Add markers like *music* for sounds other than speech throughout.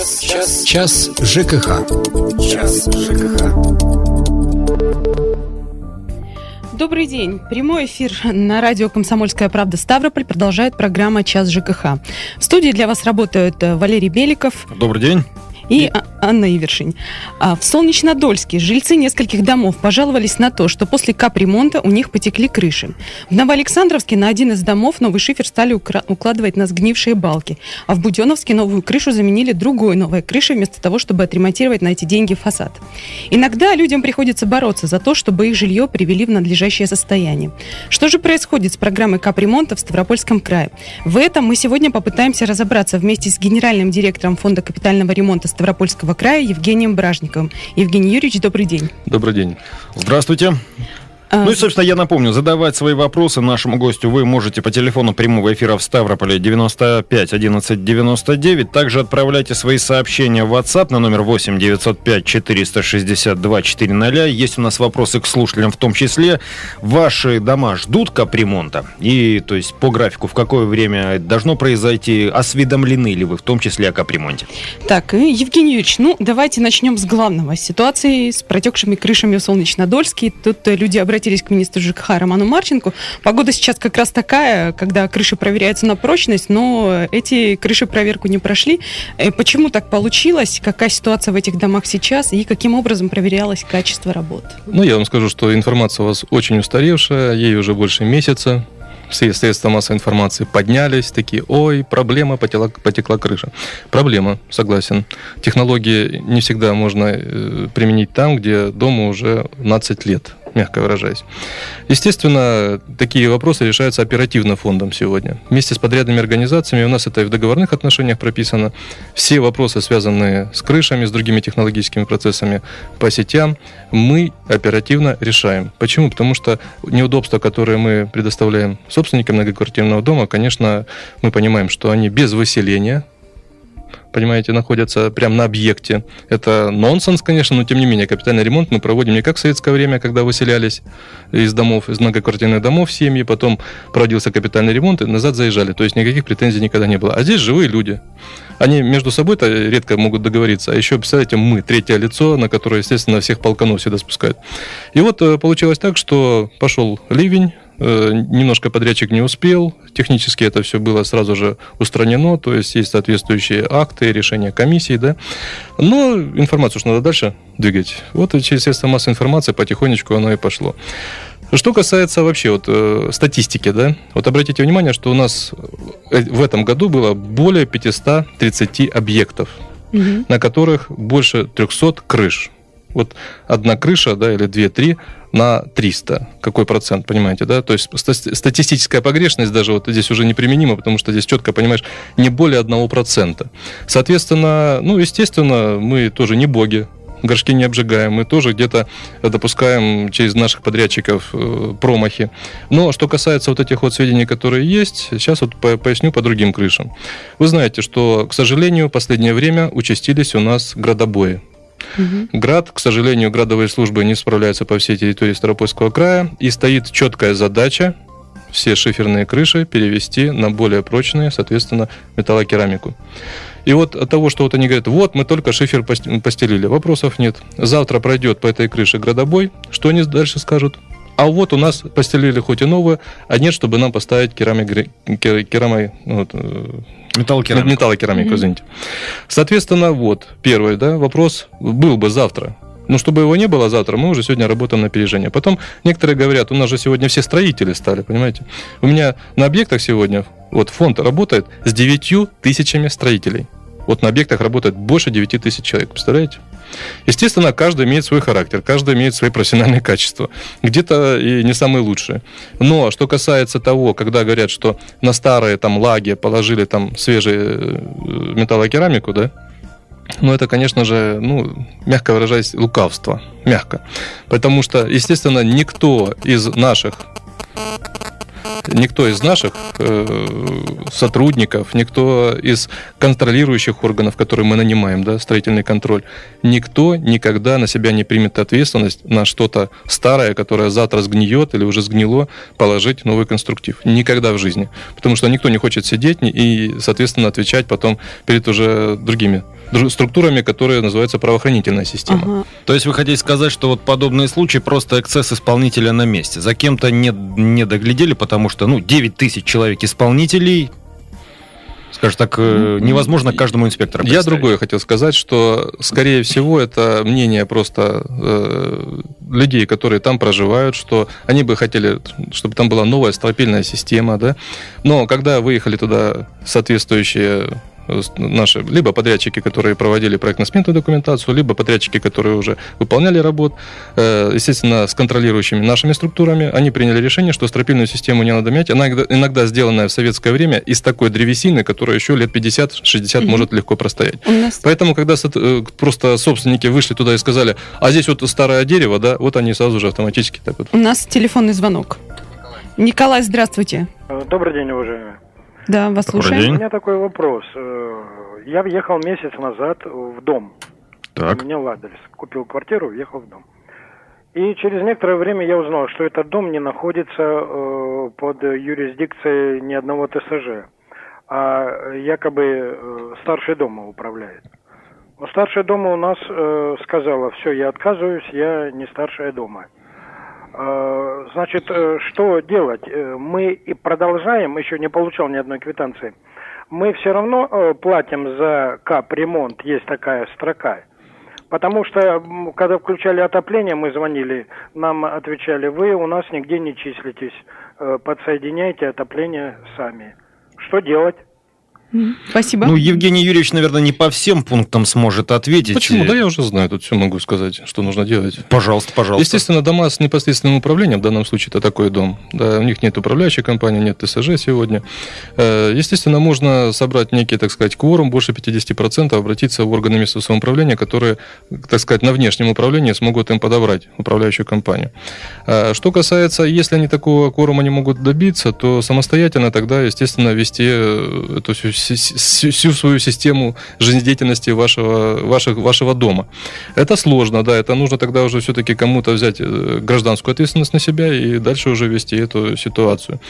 Час, час, час ЖКХ. Час ЖКХ. Добрый день. Прямой эфир на радио «Комсомольская правда» Ставрополь продолжает программа «Час ЖКХ». В студии для вас работают э, Валерий Беликов. Добрый день и а, Анна Ивершин. А, в Солнечнодольске жильцы нескольких домов пожаловались на то, что после капремонта у них потекли крыши. В Новоалександровске на один из домов новый шифер стали укладывать на сгнившие балки, а в Буденовске новую крышу заменили другой новой крышей вместо того, чтобы отремонтировать на эти деньги фасад. Иногда людям приходится бороться за то, чтобы их жилье привели в надлежащее состояние. Что же происходит с программой капремонта в Ставропольском крае? В этом мы сегодня попытаемся разобраться вместе с генеральным директором Фонда капитального ремонта Ставропольского края Евгением Бражниковым. Евгений Юрьевич, добрый день. Добрый день. Здравствуйте. А, ну и, собственно, я напомню, задавать свои вопросы нашему гостю вы можете по телефону прямого эфира в Ставрополе 95 11 99. Также отправляйте свои сообщения в WhatsApp на номер 8 905 462 400. Есть у нас вопросы к слушателям в том числе. Ваши дома ждут капремонта? И, то есть, по графику, в какое время должно произойти? Осведомлены ли вы в том числе о капремонте? Так, Евгений Юрьевич, ну, давайте начнем с главного. Ситуации с протекшими крышами в Солнечнодольске. Тут люди обратились обратились к министру ЖКХ Роману Марченко. Погода сейчас как раз такая, когда крыши проверяются на прочность, но эти крыши проверку не прошли. Э, почему так получилось? Какая ситуация в этих домах сейчас? И каким образом проверялось качество работ? Ну, я вам скажу, что информация у вас очень устаревшая, ей уже больше месяца все средства массовой информации поднялись, такие, ой, проблема, потекла, потекла крыша. Проблема, согласен. Технологии не всегда можно э, применить там, где дому уже 15 лет мягко выражаясь. Естественно, такие вопросы решаются оперативно фондом сегодня. Вместе с подрядными организациями, у нас это и в договорных отношениях прописано, все вопросы, связанные с крышами, с другими технологическими процессами по сетям, мы оперативно решаем. Почему? Потому что неудобства, которые мы предоставляем собственникам многоквартирного дома, конечно, мы понимаем, что они без выселения, понимаете, находятся прямо на объекте. Это нонсенс, конечно, но тем не менее капитальный ремонт мы проводим не как в советское время, когда выселялись из домов, из многоквартирных домов семьи, потом проводился капитальный ремонт и назад заезжали. То есть никаких претензий никогда не было. А здесь живые люди. Они между собой-то редко могут договориться. А еще, представляете, мы, третье лицо, на которое, естественно, всех полканов всегда спускают. И вот э, получилось так, что пошел ливень, немножко подрядчик не успел, технически это все было сразу же устранено, то есть есть соответствующие акты, решения комиссии, да. Но информацию что надо дальше двигать. Вот через средства массовой информации потихонечку оно и пошло. Что касается вообще вот, э, статистики, да, вот обратите внимание, что у нас э, в этом году было более 530 объектов, угу. на которых больше 300 крыш. Вот одна крыша, да, или две-три на 300. Какой процент, понимаете, да? То есть статистическая погрешность даже вот здесь уже неприменима, потому что здесь четко, понимаешь, не более 1%. Соответственно, ну, естественно, мы тоже не боги, горшки не обжигаем, мы тоже где-то допускаем через наших подрядчиков э, промахи. Но что касается вот этих вот сведений, которые есть, сейчас вот поясню по другим крышам. Вы знаете, что, к сожалению, в последнее время участились у нас градобои. Угу. Град, к сожалению, градовые службы не справляются по всей территории Старопольского края, и стоит четкая задача все шиферные крыши перевести на более прочные, соответственно, металлокерамику. И вот от того, что вот они говорят, вот мы только шифер постелили, вопросов нет. Завтра пройдет по этой крыше градобой, что они дальше скажут? А вот у нас постелили хоть и новое, а нет, чтобы нам поставить керамик, керамой, вот, э, Металлокерамику. Металлокерамику, mm-hmm. извините. Соответственно, вот, первый да, вопрос был бы завтра. Но чтобы его не было завтра, мы уже сегодня работаем на опережение. Потом некоторые говорят, у нас же сегодня все строители стали, понимаете? У меня на объектах сегодня, вот фонд работает с 9 тысячами строителей. Вот на объектах работает больше 9 тысяч человек, представляете? Естественно, каждый имеет свой характер, каждый имеет свои профессиональные качества. Где-то и не самые лучшие. Но что касается того, когда говорят, что на старые там лаги положили там свежую э, металлокерамику, да, ну, это, конечно же, ну, мягко выражаясь, лукавство. Мягко. Потому что, естественно, никто из наших никто из наших э, сотрудников, никто из контролирующих органов, которые мы нанимаем, да, строительный контроль, никто никогда на себя не примет ответственность на что-то старое, которое завтра сгниет или уже сгнило, положить новый конструктив. Никогда в жизни. Потому что никто не хочет сидеть и, соответственно, отвечать потом перед уже другими структурами, которые называются правоохранительная система. Ага. То есть вы хотите сказать, что вот подобные случаи просто эксцесс исполнителя на месте. За кем-то не, не доглядели, потому что, ну, 9 тысяч человек исполнителей, скажем так, э, невозможно каждому инспектору Я другое хотел сказать, что, скорее всего, это мнение просто э, людей, которые там проживают, что они бы хотели, чтобы там была новая стропильная система, да, но когда выехали туда соответствующие наши либо подрядчики, которые проводили проектно-сметную документацию, либо подрядчики, которые уже выполняли работу, э, естественно, с контролирующими нашими структурами, они приняли решение, что стропильную систему не надо менять. Она иногда сделанная в советское время из такой древесины, которая еще лет 50-60 угу. может легко простоять. Нас... Поэтому, когда э, просто собственники вышли туда и сказали, а здесь вот старое дерево, да, вот они сразу же автоматически так вот. У нас телефонный звонок. Николай, здравствуйте. Добрый день, уважаемые. Да, вас слушаем. У меня такой вопрос. Э, я въехал месяц назад в дом. Так. У меня Ладель. Купил квартиру, въехал в дом. И через некоторое время я узнал, что этот дом не находится э, под юрисдикцией ни одного ТСЖ, а якобы э, старший дома управляет. Но старшая дома у нас э, сказала, все, я отказываюсь, я не старшая дома. Э, значит, э, что делать? Э, мы и продолжаем, еще не получал ни одной квитанции. Мы все равно платим за капремонт, есть такая строка. Потому что, когда включали отопление, мы звонили, нам отвечали, вы у нас нигде не числитесь, подсоединяйте отопление сами. Что делать? Спасибо. Ну, Евгений Юрьевич, наверное, не по всем пунктам сможет ответить. Почему? Да я уже знаю, тут все могу сказать, что нужно делать. Пожалуйста, пожалуйста. Естественно, дома с непосредственным управлением, в данном случае это такой дом. Да, у них нет управляющей компании, нет ТСЖ сегодня. Э, естественно, можно собрать некий, так сказать, кворум, больше 50%, обратиться в органы местного самоуправления, которые, так сказать, на внешнем управлении смогут им подобрать управляющую компанию. Э, что касается, если они такого кворума не могут добиться, то самостоятельно тогда, естественно, вести э, эту всю всю свою систему жизнедеятельности вашего, ваших, вашего дома. Это сложно, да, это нужно тогда уже все-таки кому-то взять э, гражданскую ответственность на себя и дальше уже вести эту ситуацию.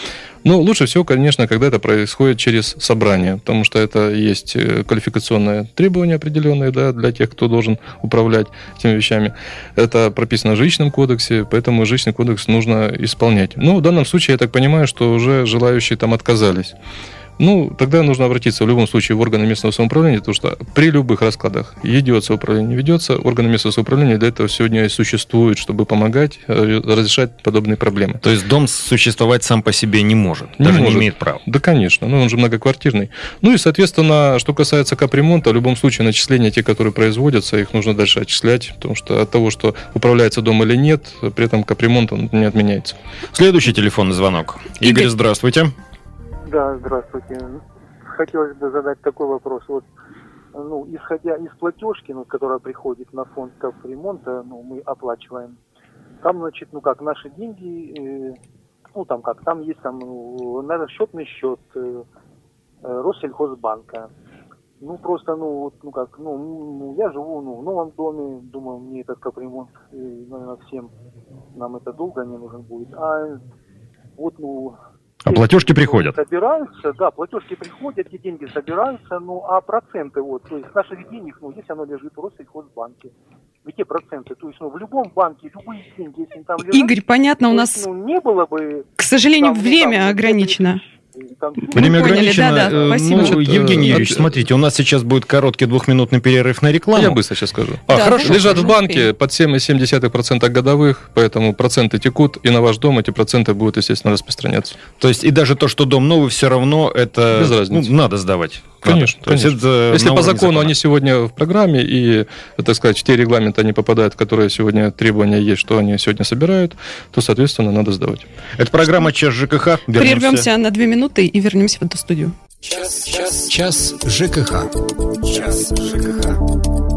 Но лучше всего, конечно, когда это происходит через собрание, потому что это есть э, квалификационное требование определенное да, для тех, кто должен управлять этими вещами. Это прописано в жилищном кодексе, поэтому жилищный кодекс нужно исполнять. Но в данном случае, я так понимаю, что уже желающие там отказались. Ну, тогда нужно обратиться в любом случае в органы местного самоуправления, потому что при любых раскладах ведется управление, ведется, органы местного самоуправления для этого сегодня и существуют, чтобы помогать э, разрешать подобные проблемы. То есть дом существовать сам по себе не может, не даже может. не имеет права? Да, конечно, но он же многоквартирный. Ну и, соответственно, что касается капремонта, в любом случае начисления, те, которые производятся, их нужно дальше отчислять, потому что от того, что управляется дом или нет, при этом капремонт он не отменяется. Следующий телефонный звонок. Игорь, Игорь здравствуйте. Да, здравствуйте. Хотелось бы задать такой вопрос. Вот, ну, исходя из платежки, ну, которая приходит на фонд капремонта, ну, мы оплачиваем. Там, значит, ну как, наши деньги, э, ну там как, там есть там, ну, наверное, счетный счет э, Россельхозбанка. Ну, просто, ну, вот, ну как, ну, ну, я живу, ну, в новом доме, думаю, мне этот капремонт, э, наверное, всем нам это долго не нужен будет. А вот, ну, а платежки приходят? Собираются, да, платежки приходят, эти деньги собираются, ну а проценты, вот, то есть наших денег, ну, если оно лежит в Россельхозбанке, где проценты? То есть, ну, в любом банке любые деньги, если там лежат... Игорь, понятно, у нас, ну, не было бы... К сожалению, там, время там, ограничено. Время ограничено. Да, да, э, спасибо. Ну, Евгений Юрьевич, смотрите, у нас сейчас будет короткий двухминутный перерыв на рекламу. Я быстро сейчас скажу. А, да, хорошо. Лежат в банке под 7,7% годовых, поэтому проценты текут, и на ваш дом эти проценты будут, естественно, распространяться. То есть и даже то, что дом новый, все равно это Без разницы. Ну, надо сдавать. Конечно. конечно. это Если по закону закона. они сегодня в программе, и, так сказать, в те регламенты они попадают, которые сегодня требования есть, что они сегодня собирают, то, соответственно, надо сдавать. Это программа «Час ЖКХ». Вернемся. Прервемся на две минуты и вернемся в эту студию. Час, час, час ЖКХ. Час ЖКХ.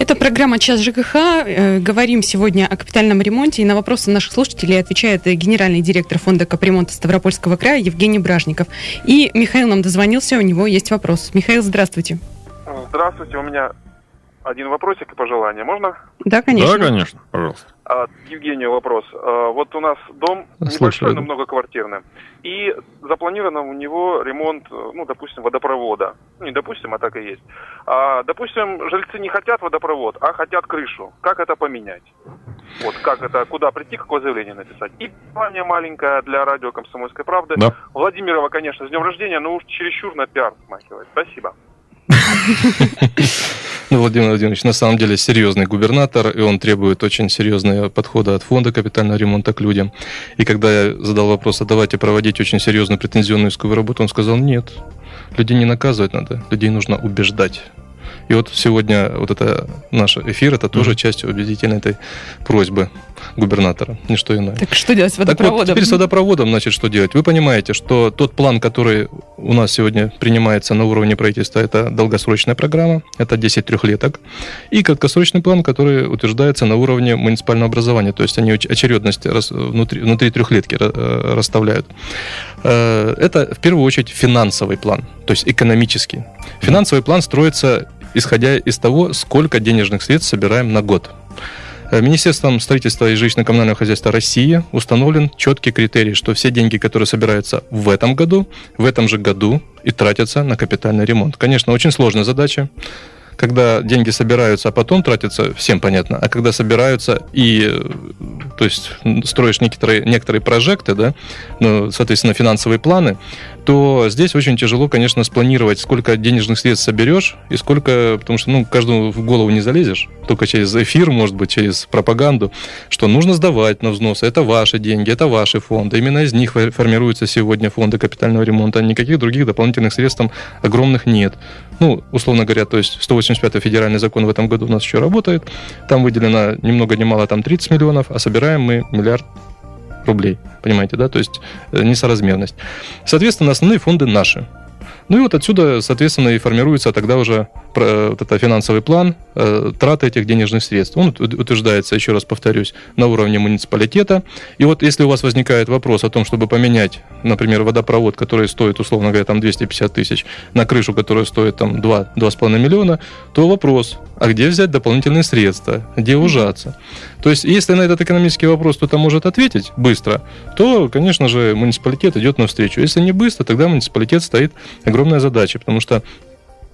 Это программа «Час ЖКХ». Э, говорим сегодня о капитальном ремонте. И на вопросы наших слушателей отвечает генеральный директор фонда капремонта Ставропольского края Евгений Бражников. И Михаил нам дозвонился, у него есть вопрос. Михаил, здравствуйте. Здравствуйте, у меня один вопросик и пожелание. Можно? Да, конечно. Да, конечно, пожалуйста. А, Евгению вопрос. А, вот у нас дом Слушаю. небольшой, но многоквартирный. И запланировано у него ремонт, ну, допустим, водопровода. Ну, не допустим, а так и есть. А, допустим, жильцы не хотят водопровод, а хотят крышу. Как это поменять? Вот как это, куда прийти, какое заявление написать. И плане маленькое для радио «Комсомольской правды». Да. Владимирова, конечно, с днем рождения, но уж чересчур на пиар смахивает. Спасибо. *laughs* Ну, Владимир Владимирович, на самом деле серьезный губернатор, и он требует очень серьезного подхода от фонда капитального ремонта к людям. И когда я задал вопрос, а давайте проводить очень серьезную претензионную исковую работу, он сказал, нет, людей не наказывать надо, людей нужно убеждать. И вот сегодня вот это наш эфир, это тоже mm-hmm. часть убедительной этой просьбы губернатора, не что иное. Так что делать с водопроводом? Так вот, теперь с водопроводом, значит, что делать? Вы понимаете, что тот план, который у нас сегодня принимается на уровне правительства, это долгосрочная программа, это 10 трехлеток, и краткосрочный план, который утверждается на уровне муниципального образования, то есть они очередность внутри, внутри трехлетки э, расставляют. Э, это в первую очередь финансовый план, то есть экономический. Финансовый план строится исходя из того, сколько денежных средств собираем на год. Э, Министерством строительства и жилищно-коммунального хозяйства России установлен четкий критерий, что все деньги, которые собираются в этом году, в этом же году и тратятся на капитальный ремонт. Конечно, очень сложная задача когда деньги собираются, а потом тратятся, всем понятно. А когда собираются и, то есть, строишь некоторые, некоторые прожекты, да, ну, соответственно, финансовые планы, то здесь очень тяжело, конечно, спланировать, сколько денежных средств соберешь и сколько, потому что, ну, каждому в голову не залезешь, только через эфир, может быть, через пропаганду, что нужно сдавать на взносы, это ваши деньги, это ваши фонды, именно из них формируются сегодня фонды капитального ремонта, никаких других дополнительных средств там огромных нет. Ну, условно говоря, то есть 185 федеральный закон в этом году у нас еще работает, там выделено ни много ни мало, там 30 миллионов, а собираем мы миллиард рублей. Понимаете, да? То есть э, несоразмерность. Соответственно, основные фонды наши. Ну и вот отсюда, соответственно, и формируется тогда уже вот это финансовый план э, траты этих денежных средств. Он утверждается, еще раз повторюсь, на уровне муниципалитета. И вот если у вас возникает вопрос о том, чтобы поменять, например, водопровод, который стоит, условно говоря, там 250 тысяч, на крышу, которая стоит там 2-2,5 миллиона, то вопрос, а где взять дополнительные средства, где ужаться? То есть, если на этот экономический вопрос кто-то может ответить быстро, то, конечно же, муниципалитет идет навстречу. Если не быстро, тогда муниципалитет стоит огромная задача, потому что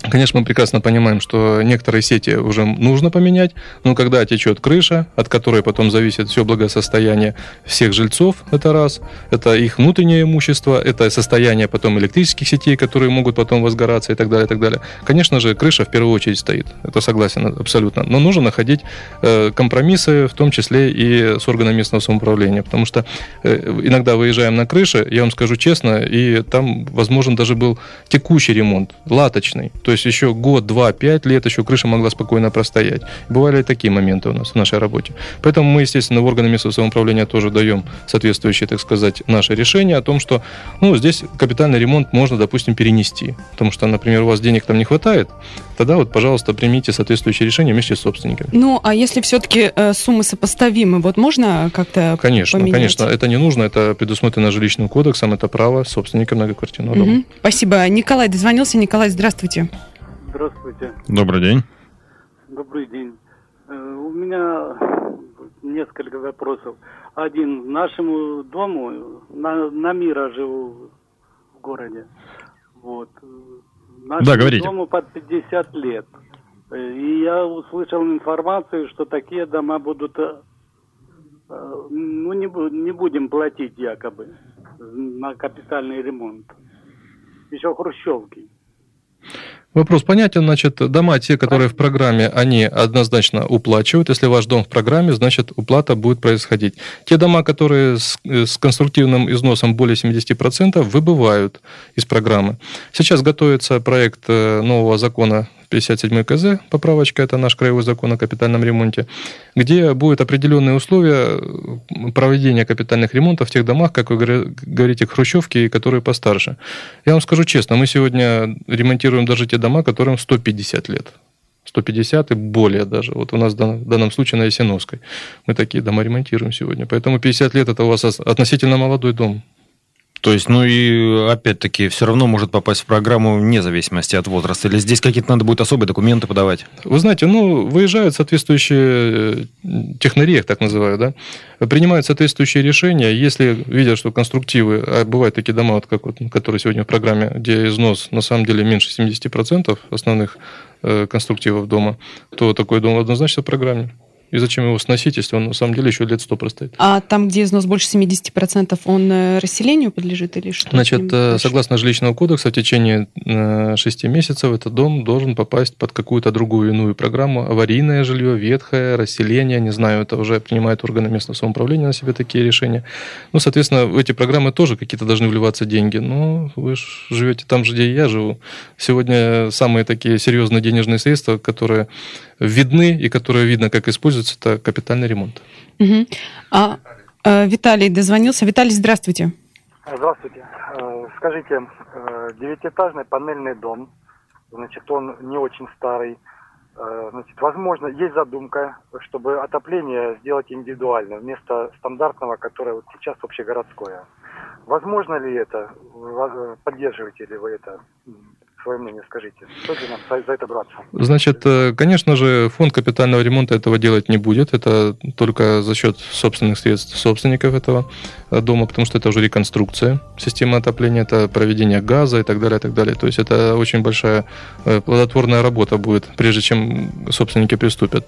Конечно, мы прекрасно понимаем, что некоторые сети уже нужно поменять, но когда течет крыша, от которой потом зависит все благосостояние всех жильцов, это раз, это их внутреннее имущество, это состояние потом электрических сетей, которые могут потом возгораться и так далее, и так далее. Конечно же, крыша в первую очередь стоит, это согласен абсолютно, но нужно находить э, компромиссы, в том числе и с органами местного самоуправления, потому что э, иногда выезжаем на крыши, я вам скажу честно, и там, возможно, даже был текущий ремонт, латочный, то есть еще год, два, пять лет еще крыша могла спокойно простоять. Бывали и такие моменты у нас в нашей работе. Поэтому мы, естественно, в органы местного самоуправления тоже даем соответствующие, так сказать, наши решения о том, что ну, здесь капитальный ремонт можно, допустим, перенести. Потому что, например, у вас денег там не хватает, тогда вот, пожалуйста, примите соответствующее решение вместе с собственниками. Ну, а если все-таки э, суммы сопоставимы, вот можно как-то Конечно, поменять? конечно. Это не нужно, это предусмотрено жилищным кодексом, это право собственника многоквартирного дома. Угу. Спасибо. Николай дозвонился. Николай, здравствуйте. Здравствуйте. Добрый день. Добрый день. Э, у меня несколько вопросов. Один. Нашему дому, на, на Мира живу в городе. Вот. Нашему да, говорите. дому под 50 лет. И я услышал информацию, что такие дома будут, э, ну, не, не будем платить якобы на капитальный ремонт. Еще хрущевки. Вопрос понятен. Значит, дома, те, которые в программе, они однозначно уплачивают. Если ваш дом в программе, значит, уплата будет происходить. Те дома, которые с, с конструктивным износом более 70%, выбывают из программы. Сейчас готовится проект э, нового закона 57 КЗ, поправочка, это наш краевой закон о капитальном ремонте, где будут определенные условия проведения капитальных ремонтов в тех домах, как вы говорите, хрущевки, которые постарше. Я вам скажу честно, мы сегодня ремонтируем даже те дома, которым 150 лет. 150 и более даже. Вот у нас в данном случае на Ясиновской. Мы такие дома ремонтируем сегодня. Поэтому 50 лет это у вас относительно молодой дом. То есть, ну и опять-таки, все равно может попасть в программу вне зависимости от возраста. Или здесь какие-то надо будет особые документы подавать? Вы знаете, ну, выезжают соответствующие э, технари, так называю, да, принимают соответствующие решения. Если видят, что конструктивы, а бывают такие дома, вот как вот, которые сегодня в программе, где износ на самом деле меньше 70% основных э, конструктивов дома, то такой дом однозначно в программе. И зачем его сносить, если он на самом деле еще лет сто простоит? А там, где износ больше 70%, он э, расселению подлежит или что? Значит, э, согласно жилищного кодекса, в течение э, шести месяцев этот дом должен попасть под какую-то другую иную программу. Аварийное жилье, ветхое, расселение, не знаю, это уже принимают органы местного самоуправления на себе такие решения. Ну, соответственно, в эти программы тоже какие-то должны вливаться деньги. Но вы же живете там же, где и я живу. Сегодня самые такие серьезные денежные средства, которые видны и которые видно, как используются, это капитальный ремонт. Угу. А, а, Виталий дозвонился. Виталий, здравствуйте. Здравствуйте. Э, скажите, э, девятиэтажный панельный дом, значит, он не очень старый. Значит, возможно, есть задумка, чтобы отопление сделать индивидуально вместо стандартного, которое вот сейчас общегородское. Возможно ли это? Поддерживаете ли вы это свое мнение скажите. Стоит ли нам за это браться? Значит, э, конечно же, фонд капитального ремонта этого делать не будет. Это только за счет собственных средств собственников этого э, дома, потому что это уже реконструкция системы отопления, это проведение газа и так далее, и так далее. То есть это очень большая э, плодотворная работа будет, прежде чем собственники приступят.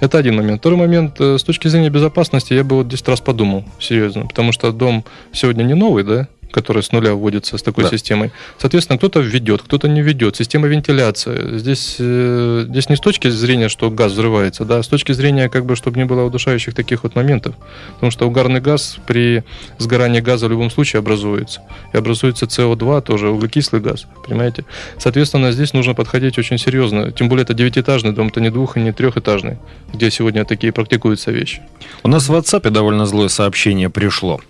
Это один момент. Второй момент, с точки зрения безопасности, я бы вот 10 раз подумал, серьезно, потому что дом сегодня не новый, да, который с нуля вводится с такой да. системой. Соответственно, кто-то введет, кто-то не введет. Система вентиляции. Здесь, э, здесь не с точки зрения, что газ взрывается, да, а с точки зрения, как бы, чтобы не было удушающих таких вот моментов. Потому что угарный газ при сгорании газа в любом случае образуется. И образуется СО2, тоже углекислый газ, понимаете? Соответственно, здесь нужно подходить очень серьезно. Тем более это девятиэтажный дом, это не двух- и не трехэтажный, где сегодня такие практикуются вещи. У нас в WhatsApp довольно злое сообщение пришло.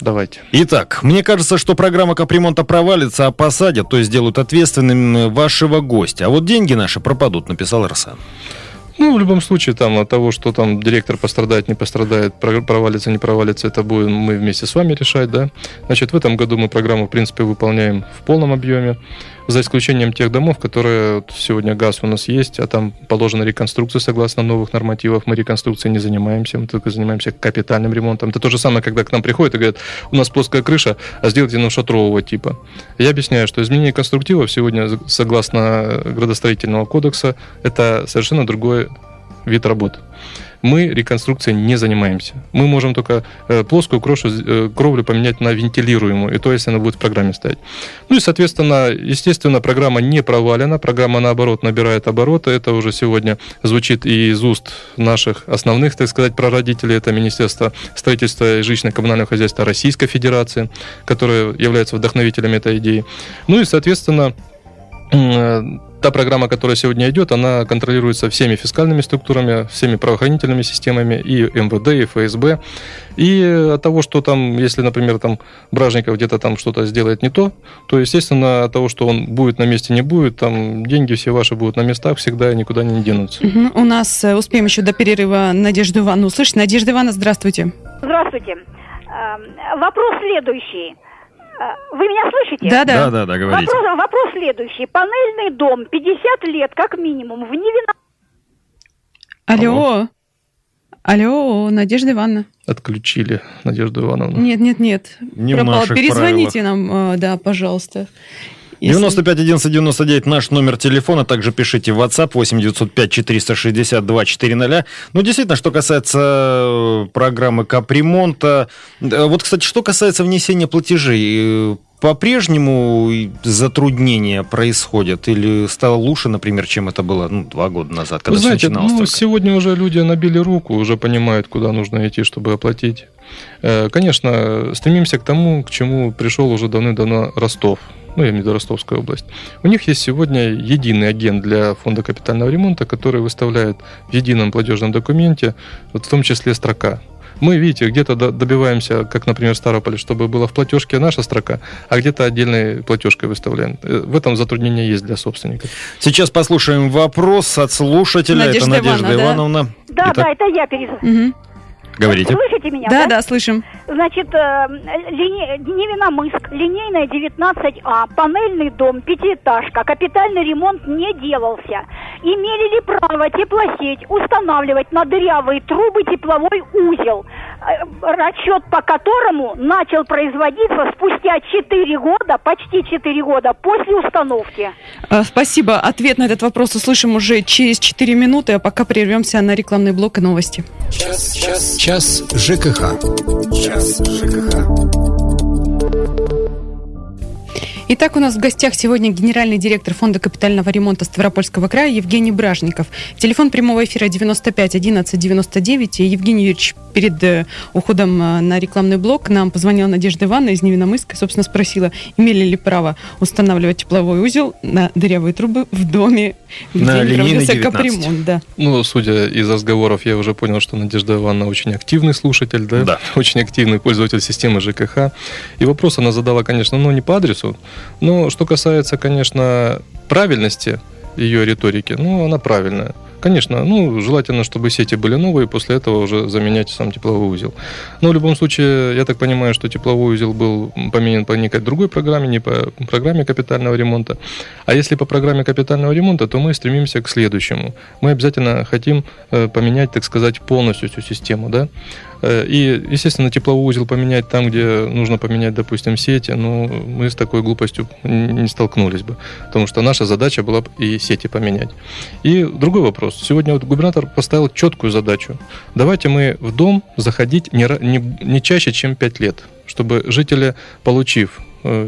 Давайте. Итак, мне кажется, что программа капремонта провалится, а посадят, то есть сделают ответственным вашего гостя. А вот деньги наши пропадут, написал Арсан. Ну, в любом случае, там от того, что там директор пострадает, не пострадает, провалится, не провалится, это будем мы вместе с вами решать, да. Значит, в этом году мы программу, в принципе, выполняем в полном объеме за исключением тех домов, которые вот сегодня газ у нас есть, а там положена реконструкция согласно новых нормативов. Мы реконструкцией не занимаемся, мы только занимаемся капитальным ремонтом. Это то же самое, когда к нам приходят и говорят, у нас плоская крыша, а сделайте нам шатрового типа. Я объясняю, что изменение конструктивов сегодня, согласно градостроительного кодекса, это совершенно другой вид работы мы реконструкцией не занимаемся. Мы можем только э, плоскую крошу, э, кровлю поменять на вентилируемую, и то, если она будет в программе стоять. Ну и, соответственно, естественно, программа не провалена, программа, наоборот, набирает обороты. Это уже сегодня звучит и из уст наших основных, так сказать, прародителей. Это Министерство строительства и жилищно-коммунального хозяйства Российской Федерации, которое является вдохновителем этой идеи. Ну и, соответственно, та программа, которая сегодня идет, она контролируется всеми фискальными структурами, всеми правоохранительными системами, и МВД, и ФСБ. И от того, что там, если, например, там Бражников где-то там что-то сделает не то, то, естественно, от того, что он будет на месте, не будет, там деньги все ваши будут на местах всегда и никуда не денутся. Угу. У нас э, успеем еще до перерыва Надежду Ивановну услышать. Надежда Ивановна, здравствуйте. Здравствуйте. Эм, вопрос следующий. Вы меня слышите? Да, да. Да, да, да, говорите. Вопрос, вопрос следующий. Панельный дом, 50 лет как минимум, в Невино... Алло. Алло, Надежда Ивановна. Отключили Надежду Ивановну. Нет, нет, нет. Не Пропал. Перезвоните правилах. нам, э, да, пожалуйста. Если... 95 11 99 наш номер телефона. Также пишите в WhatsApp 8 905 462 400. Ну, действительно, что касается э, программы капремонта. Э, вот, кстати, что касается внесения платежей. Э, по-прежнему затруднения происходят или стало лучше, например, чем это было ну, два года назад, когда Вы знаете, ну, только? сегодня уже люди набили руку, уже понимают, куда нужно идти, чтобы оплатить. Конечно, стремимся к тому, к чему пришел уже давным-давно Ростов ну, я имею в виду Ростовская область, у них есть сегодня единый агент для фонда капитального ремонта, который выставляет в едином платежном документе, вот в том числе строка. Мы, видите, где-то добиваемся, как, например, в Старополе, чтобы была в платежке наша строка, а где-то отдельной платежкой выставляем. Э, в этом затруднение есть для собственников. Сейчас послушаем вопрос от слушателя. Надежда это Надежда Ивановна. Ивановна. Да, да, да это я перезвоню. Угу. Говорите. Слышите меня? Да, да, да слышим. Значит, э, лине... Невиномыск, линейная 19А, панельный дом, пятиэтажка, капитальный ремонт не делался. Имели ли право теплосеть устанавливать на дырявые трубы тепловой узел, расчет по которому начал производиться спустя 4 года, почти 4 года после установки? Э, спасибо. Ответ на этот вопрос услышим уже через 4 минуты, а пока прервемся на рекламный блок и новости. Час, час, час ЖКХ. Час ЖКХ. Итак, у нас в гостях сегодня генеральный директор Фонда капитального ремонта Ставропольского края Евгений Бражников. Телефон прямого эфира 95 11 99. Евгений Юрьевич перед э, уходом э, на рекламный блок нам позвонила Надежда Ивановна из Невиномыска, собственно, спросила, имели ли право устанавливать тепловой узел на дырявые трубы в доме, где на проводился капремонт. Да. Ну, судя из разговоров, я уже понял, что Надежда Ивановна очень активный слушатель, да? Да. Очень активный пользователь системы ЖКХ. И вопрос она задала, конечно, ну, не по адресу, но что касается, конечно, правильности ее риторики, ну, она правильная. Конечно, ну, желательно, чтобы сети были новые, после этого уже заменять сам тепловой узел. Но в любом случае, я так понимаю, что тепловой узел был поменен по некой другой программе, не по программе капитального ремонта. А если по программе капитального ремонта, то мы стремимся к следующему. Мы обязательно хотим э, поменять, так сказать, полностью всю систему, да? Э, и, естественно, тепловой узел поменять там, где нужно поменять, допустим, сети, ну, мы с такой глупостью не столкнулись бы. Потому что наша задача была и сети поменять. И другой вопрос. Сегодня вот губернатор поставил четкую задачу. Давайте мы в дом заходить не, не, не чаще, чем 5 лет, чтобы жители, получив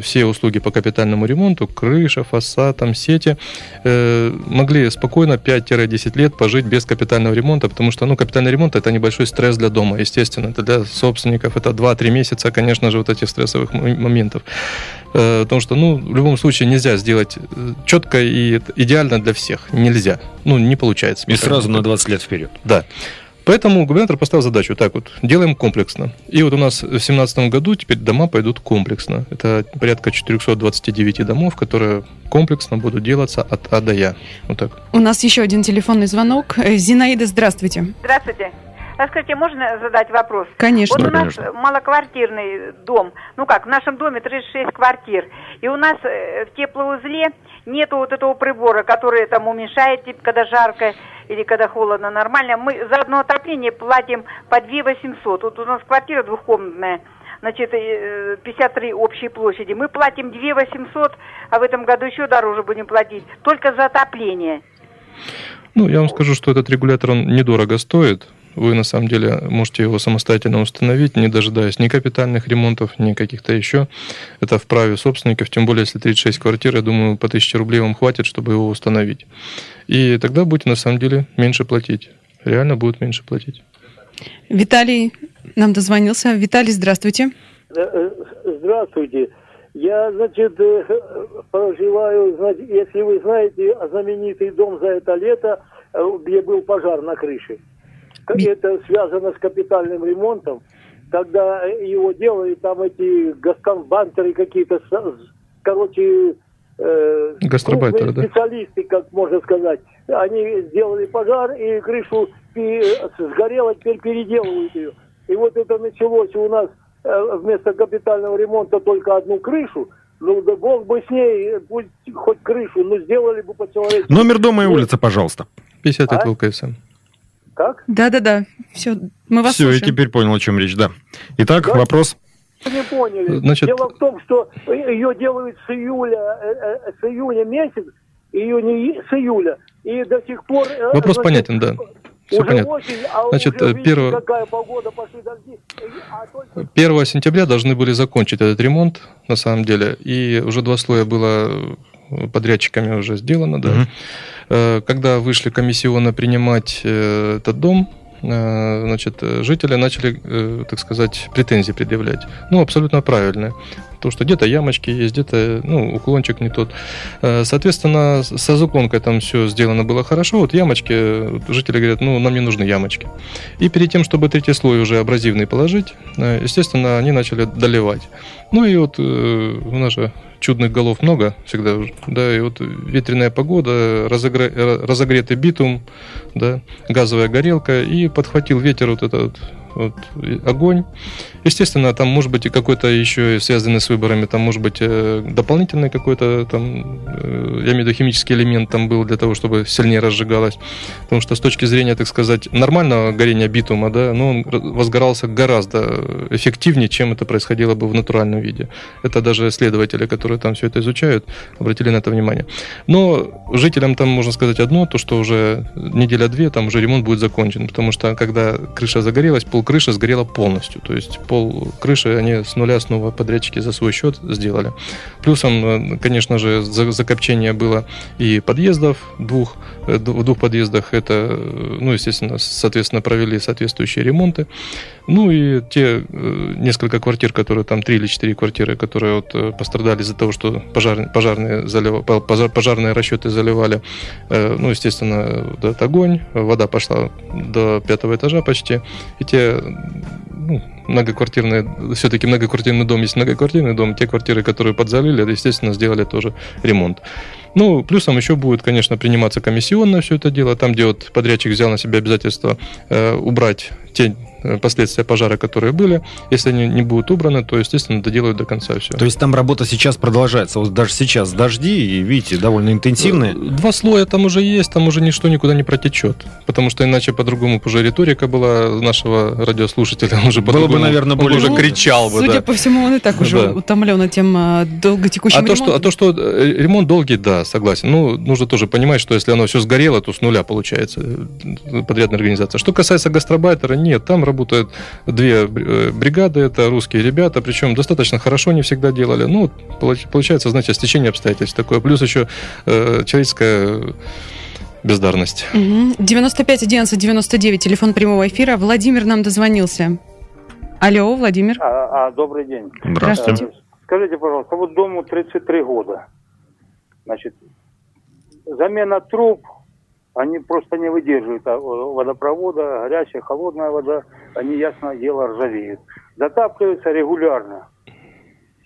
все услуги по капитальному ремонту, крыша, фасад, там, сети, э, могли спокойно 5-10 лет пожить без капитального ремонта, потому что, ну, капитальный ремонт это небольшой стресс для дома, естественно, это для собственников, это 2-3 месяца, конечно же, вот этих стрессовых моментов. Э, потому что, ну, в любом случае нельзя сделать э, четко и идеально для всех. Нельзя. Ну, не получается. И сразу на 20 лет вперед. Да. Поэтому губернатор поставил задачу так вот, делаем комплексно. И вот у нас в 2017 году теперь дома пойдут комплексно. Это порядка 429 домов, которые комплексно будут делаться от А до Я. Вот так. У нас еще один телефонный звонок. Э, Зинаида, здравствуйте. Здравствуйте. Скажите, можно задать вопрос? Конечно. Вот у нас конечно. малоквартирный дом. Ну как, в нашем доме 36 квартир. И у нас э, в теплоузле нету вот этого прибора, который там уменьшает, типа, когда жарко или когда холодно, нормально. Мы за одно отопление платим по 2 800. Вот у нас квартира двухкомнатная, значит, 53 э, общей площади. Мы платим 2 800, а в этом году еще дороже будем платить, только за отопление. Ну, я вам скажу, что этот регулятор, он недорого стоит. Вы, на самом деле, можете его самостоятельно установить, не дожидаясь ни капитальных ремонтов, ни каких-то еще. Это в праве собственников, тем более, если 36 квартир, я думаю, по 1000 рублей вам хватит, чтобы его установить. И тогда будете, на самом деле, меньше платить. Реально будет меньше платить. Виталий нам дозвонился. Виталий, здравствуйте. Э, здравствуйте. Я, значит, э, проживаю, значит, если вы знаете, знаменитый дом за это лето, э, где был пожар на крыше это связано с капитальным ремонтом, когда его делали, там эти гасканбантеры какие-то, короче, э, Гастробайтеры, да? специалисты, как можно сказать. Они сделали пожар, и крышу сгорело, теперь переделывают ее. И вот это началось у нас э, вместо капитального ремонта только одну крышу, ну, да бог бы с ней, пусть хоть крышу, но сделали бы по-человечески. Номер дома и улица, пожалуйста. 50 а? ЛКСМ. Как? Да-да-да, все, мы вас Все, слушаем. я теперь понял, о чем речь, да. Итак, да? вопрос. Не поняли. Значит... Дело в том, что ее делают с июля, э, э, с июня месяц, ее не с июля, и до сих пор... Э, Вопрос значит, понятен, да. Все уже понятно. Осень, а Значит, уже, видите, 1... какая погода, пошли дожди. А только... 1 сентября должны были закончить этот ремонт, на самом деле, и уже два слоя было подрядчиками уже сделано, да. Угу. Когда вышли комиссионно принимать э, этот дом, э, значит, жители начали, так сказать, претензии предъявлять. Ну, абсолютно правильные. Потому что где-то ямочки есть, где-то ну, уклончик не тот. Соответственно, со уклонкой там все сделано было хорошо. Вот ямочки, жители говорят, ну, нам не нужны ямочки. И перед тем, чтобы третий слой уже абразивный положить, естественно, они начали доливать. Ну и вот у нас же чудных голов много всегда, да, и вот ветреная погода, разогре, разогретый битум, да, газовая горелка, и подхватил ветер вот этот вот огонь. Естественно, там может быть и какой-то еще связанный с выборами, там может быть э, дополнительный какой-то там, э, я имею в виду химический элемент там был для того, чтобы сильнее разжигалось. Потому что с точки зрения, так сказать, нормального горения битума, да, ну, он возгорался гораздо эффективнее, чем это происходило бы в натуральном виде. Это даже исследователи, которые там все это изучают, обратили на это внимание. Но жителям там можно сказать одно, то, что уже неделя-две, там уже ремонт будет закончен, потому что когда крыша загорелась, пол крыши сгорела полностью. То есть пол крыши они с нуля снова подрядчики за свой счет сделали. Плюсом, э, конечно же, закопчение было и подъездов двух, э, в двух подъездах. Это, э, ну, естественно, соответственно, провели соответствующие ремонты. Ну и те несколько квартир, которые там, три или четыре квартиры, которые вот пострадали из-за того, что пожар, пожарные, залив, пожар, пожарные расчеты заливали, ну, естественно, этот огонь, вода пошла до пятого этажа почти, и те ну, многоквартирные, все-таки многоквартирный дом есть многоквартирный дом, те квартиры, которые подзалили, естественно, сделали тоже ремонт. Ну, плюсом еще будет, конечно, приниматься комиссионно все это дело, там, где вот подрядчик взял на себя обязательство э, убрать те последствия пожара, которые были. Если они не будут убраны, то, естественно, доделают до конца все. То есть там работа сейчас продолжается. Вот даже сейчас дожди, и видите, довольно интенсивные. Э, два слоя там уже есть, там уже ничто никуда не протечет. Потому что иначе по-другому уже риторика была нашего радиослушателя. Он *laughs* уже Было бы, наверное, более... Он уже кричал бы, Судя да. по всему, он и так уже да. утомлен этим а, долготекущим а то, что, а то, что э, ремонт долгий, да, согласен. Ну, нужно тоже понимать, что если оно все сгорело, то с нуля получается подрядная организация. Что касается гастробайтера, нет, там работают две э, бригады, это русские ребята, причем достаточно хорошо не всегда делали. Ну, получается, значит, стечение обстоятельств такое. Плюс еще э, человеческая бездарность. 95 11 99, телефон прямого эфира. Владимир нам дозвонился. Алло, Владимир. А, а, добрый день. Здравствуйте. Э, скажите, пожалуйста, вот дому 33 года. Значит, замена труб, они просто не выдерживают а, водопровода, горячая, холодная вода, они, ясно дело, ржавеют. Затапливаются регулярно.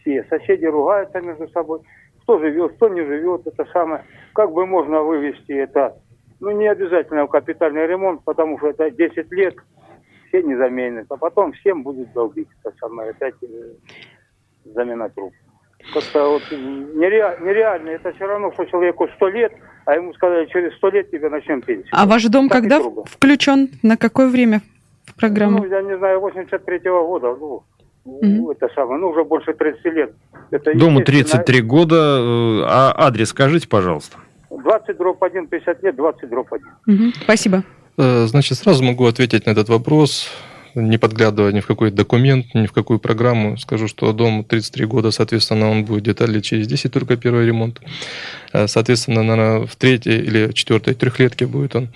Все соседи ругаются между собой. Кто живет, кто не живет, это самое. Как бы можно вывести это? Ну, не обязательно в капитальный ремонт, потому что это 10 лет, все не заменят. А потом всем будет долбить. Это самое, опять э, замена труб. Как-то вот нереально, нереально. Это все равно, что человеку 100 лет, а ему сказали, через 100 лет тебе начнем пенсию. А ваш дом так когда включен? На какое время в программу? Ну, я не знаю, 83-го года. Ну, mm это самое, ну, уже больше 30 лет. Это Дому 33 года. Э, а адрес скажите, пожалуйста. 20 дробь 1, 50 лет, 20 дробь 1. Угу. Спасибо. Э, значит, сразу могу ответить на этот вопрос не подглядывая ни в какой документ, ни в какую программу. Скажу, что дом 33 года, соответственно, он будет где-то лет через 10 только первый ремонт. Э, соответственно, наверное, в третьей или четвертой трехлетке будет он.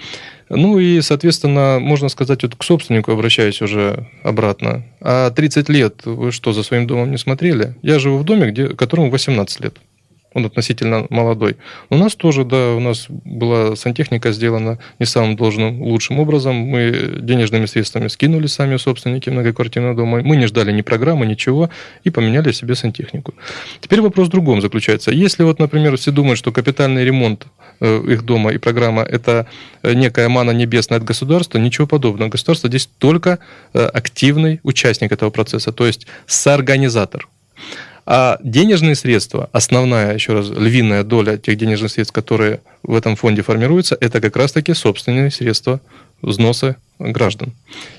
Ну и, соответственно, можно сказать, вот к собственнику обращаюсь уже обратно. А 30 лет вы что, за своим домом не смотрели? Я живу в доме, где, которому 18 лет он относительно молодой. У нас тоже, да, у нас была сантехника сделана не самым должным, лучшим образом. Мы денежными средствами скинули сами собственники многоквартирного дома. Мы не ждали ни программы, ничего, и поменяли себе сантехнику. Теперь вопрос в другом заключается. Если вот, например, все думают, что капитальный ремонт э, их дома и программа – это э, некая мана небесная от государства, ничего подобного. Государство здесь только э, активный участник этого процесса, то есть соорганизатор. А денежные средства, основная, еще раз, львиная доля тех денежных средств, которые в этом фонде формируются, это как раз-таки собственные средства взноса граждан.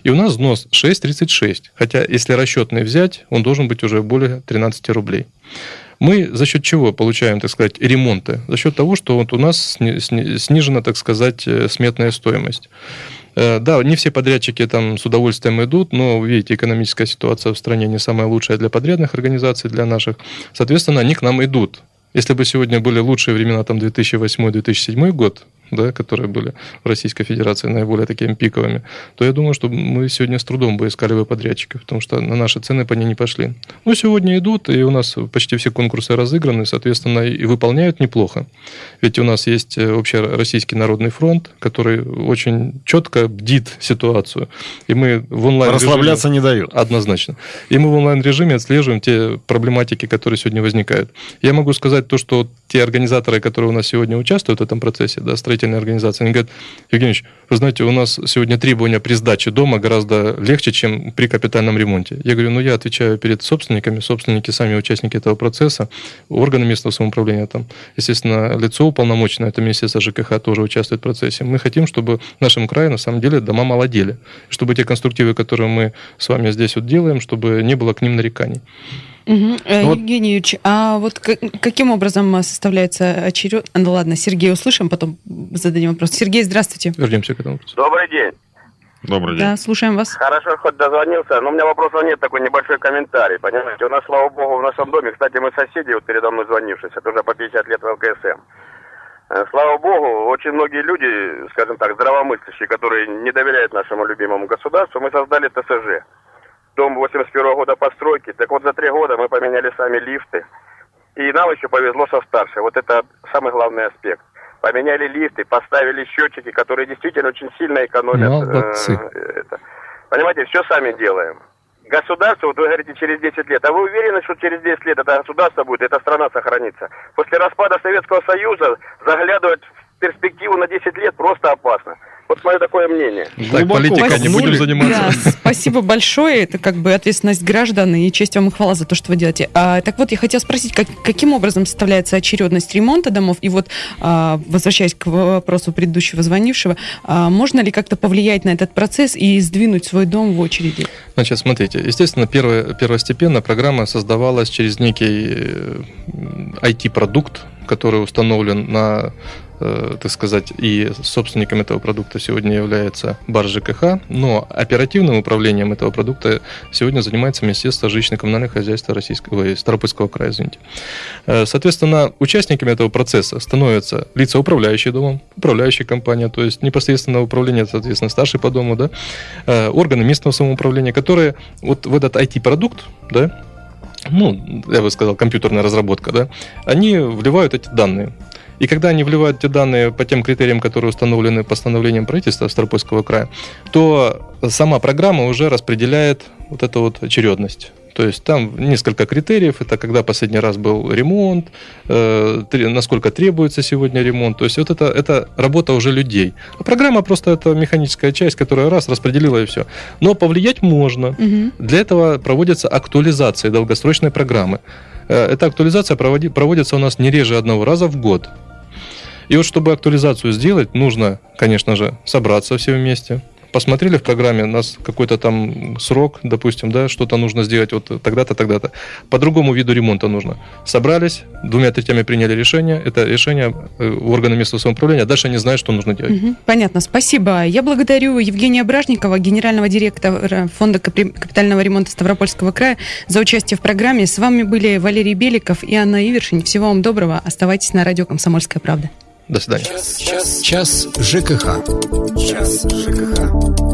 И у нас взнос 6,36. Хотя, если расчетный взять, он должен быть уже более 13 рублей. Мы за счет чего получаем, так сказать, ремонты? За счет того, что вот у нас снижена, так сказать, э, сметная стоимость. Э, да, не все подрядчики там с удовольствием идут, но, видите, экономическая ситуация в стране не самая лучшая для подрядных организаций, для наших. Соответственно, они к нам идут. Если бы сегодня были лучшие времена, там 2008-2007 год, да, которые были в Российской Федерации наиболее такими пиковыми, то я думаю, что мы сегодня с трудом бы искали бы подрядчиков, потому что на наши цены по ней не пошли. Но сегодня идут, и у нас почти все конкурсы разыграны, соответственно, и выполняют неплохо. Ведь у нас есть э, общероссийский народный фронт, который очень четко бдит ситуацию. И мы в онлайн Расслабляться не дают. Однозначно. И мы в онлайн-режиме отслеживаем те проблематики, которые сегодня возникают. Я могу сказать то, что те организаторы, которые у нас сегодня участвуют в этом процессе, да, благотворительные организации, они говорят, Евгений вы знаете, у нас сегодня требования при сдаче дома гораздо легче, чем при капитальном ремонте. Я говорю, ну я отвечаю перед собственниками, собственники сами участники этого процесса, органы местного самоуправления там, естественно, лицо уполномоченное, это Министерство ЖКХ тоже участвует в процессе. Мы хотим, чтобы в нашем крае на самом деле дома молодели, чтобы те конструктивы, которые мы с вами здесь вот делаем, чтобы не было к ним нареканий. Угу. Вот. Евгений Юрьевич, а вот каким образом составляется очередь? Ну ладно, Сергей услышим, потом зададим вопрос. Сергей, здравствуйте. Вернемся к этому вопросу. Добрый день. Добрый день. Да, слушаем вас. Хорошо, хоть дозвонился, но у меня вопросов нет, такой небольшой комментарий, понимаете. У нас, слава богу, в нашем доме, кстати, мы соседи, вот передо мной звонившись, это уже по 50 лет в ЛКСМ. Э, слава богу, очень многие люди, скажем так, здравомыслящие, которые не доверяют нашему любимому государству, мы создали ТСЖ дом 81 года постройки. Так вот, за три года мы поменяли сами лифты. И нам еще повезло со старшей. Вот это самый главный аспект. Поменяли лифты, поставили счетчики, которые действительно очень сильно экономят. Молодцы. Э, это. Понимаете, все сами делаем. Государство, вот вы говорите, через 10 лет. А вы уверены, что через 10 лет это государство будет, эта страна сохранится? После распада Советского Союза заглядывать в перспективу на 10 лет просто опасно. Вот мое такое мнение. Так, Глубоко политика не будем заниматься. Да, спасибо большое. Это как бы ответственность граждан и честь вам и хвала за то, что вы делаете. А, так вот, я хотела спросить, как, каким образом составляется очередность ремонта домов? И вот, а, возвращаясь к вопросу предыдущего звонившего, а, можно ли как-то повлиять на этот процесс и сдвинуть свой дом в очереди? Значит, смотрите, естественно, первое, первостепенно программа создавалась через некий IT-продукт, э, который установлен на так сказать, и собственником этого продукта сегодня является бар ЖКХ, но оперативным управлением этого продукта сегодня занимается Министерство жилищно-коммунального хозяйства Российского, ой, Старопольского края, извините. Э, соответственно, участниками этого процесса становятся лица, управляющие домом, управляющая компания, то есть непосредственно управление, соответственно, старший по дому, да, э, органы местного самоуправления, которые вот в этот IT-продукт, да, ну, я бы сказал, компьютерная разработка, да, они вливают эти данные. И когда они вливают эти данные по тем критериям, которые установлены постановлением правительства Старопольского края, то сама программа уже распределяет вот эту вот очередность. То есть там несколько критериев. Это когда последний раз был ремонт, э, насколько требуется сегодня ремонт. То есть вот это, это работа уже людей. А программа просто это механическая часть, которая раз распределила и все. Но повлиять можно. Угу. Для этого проводится актуализация долгосрочной программы. Э, эта актуализация проводи, проводится у нас не реже одного раза в год. И вот чтобы актуализацию сделать, нужно, конечно же, собраться все вместе, посмотрели в программе, у нас какой-то там срок, допустим, да, что-то нужно сделать вот тогда-то, тогда-то. По другому виду ремонта нужно. Собрались, двумя третями приняли решение, это решение э, органа местного самоуправления, а дальше они знают, что нужно делать. Угу, понятно, спасибо. Я благодарю Евгения Бражникова, генерального директора Фонда капитального ремонта Ставропольского края, за участие в программе. С вами были Валерий Беликов и Анна Ивершин. Всего вам доброго. Оставайтесь на радио «Комсомольская правда». До свидания. Час, час, час ЖКХ. Час ЖКХ.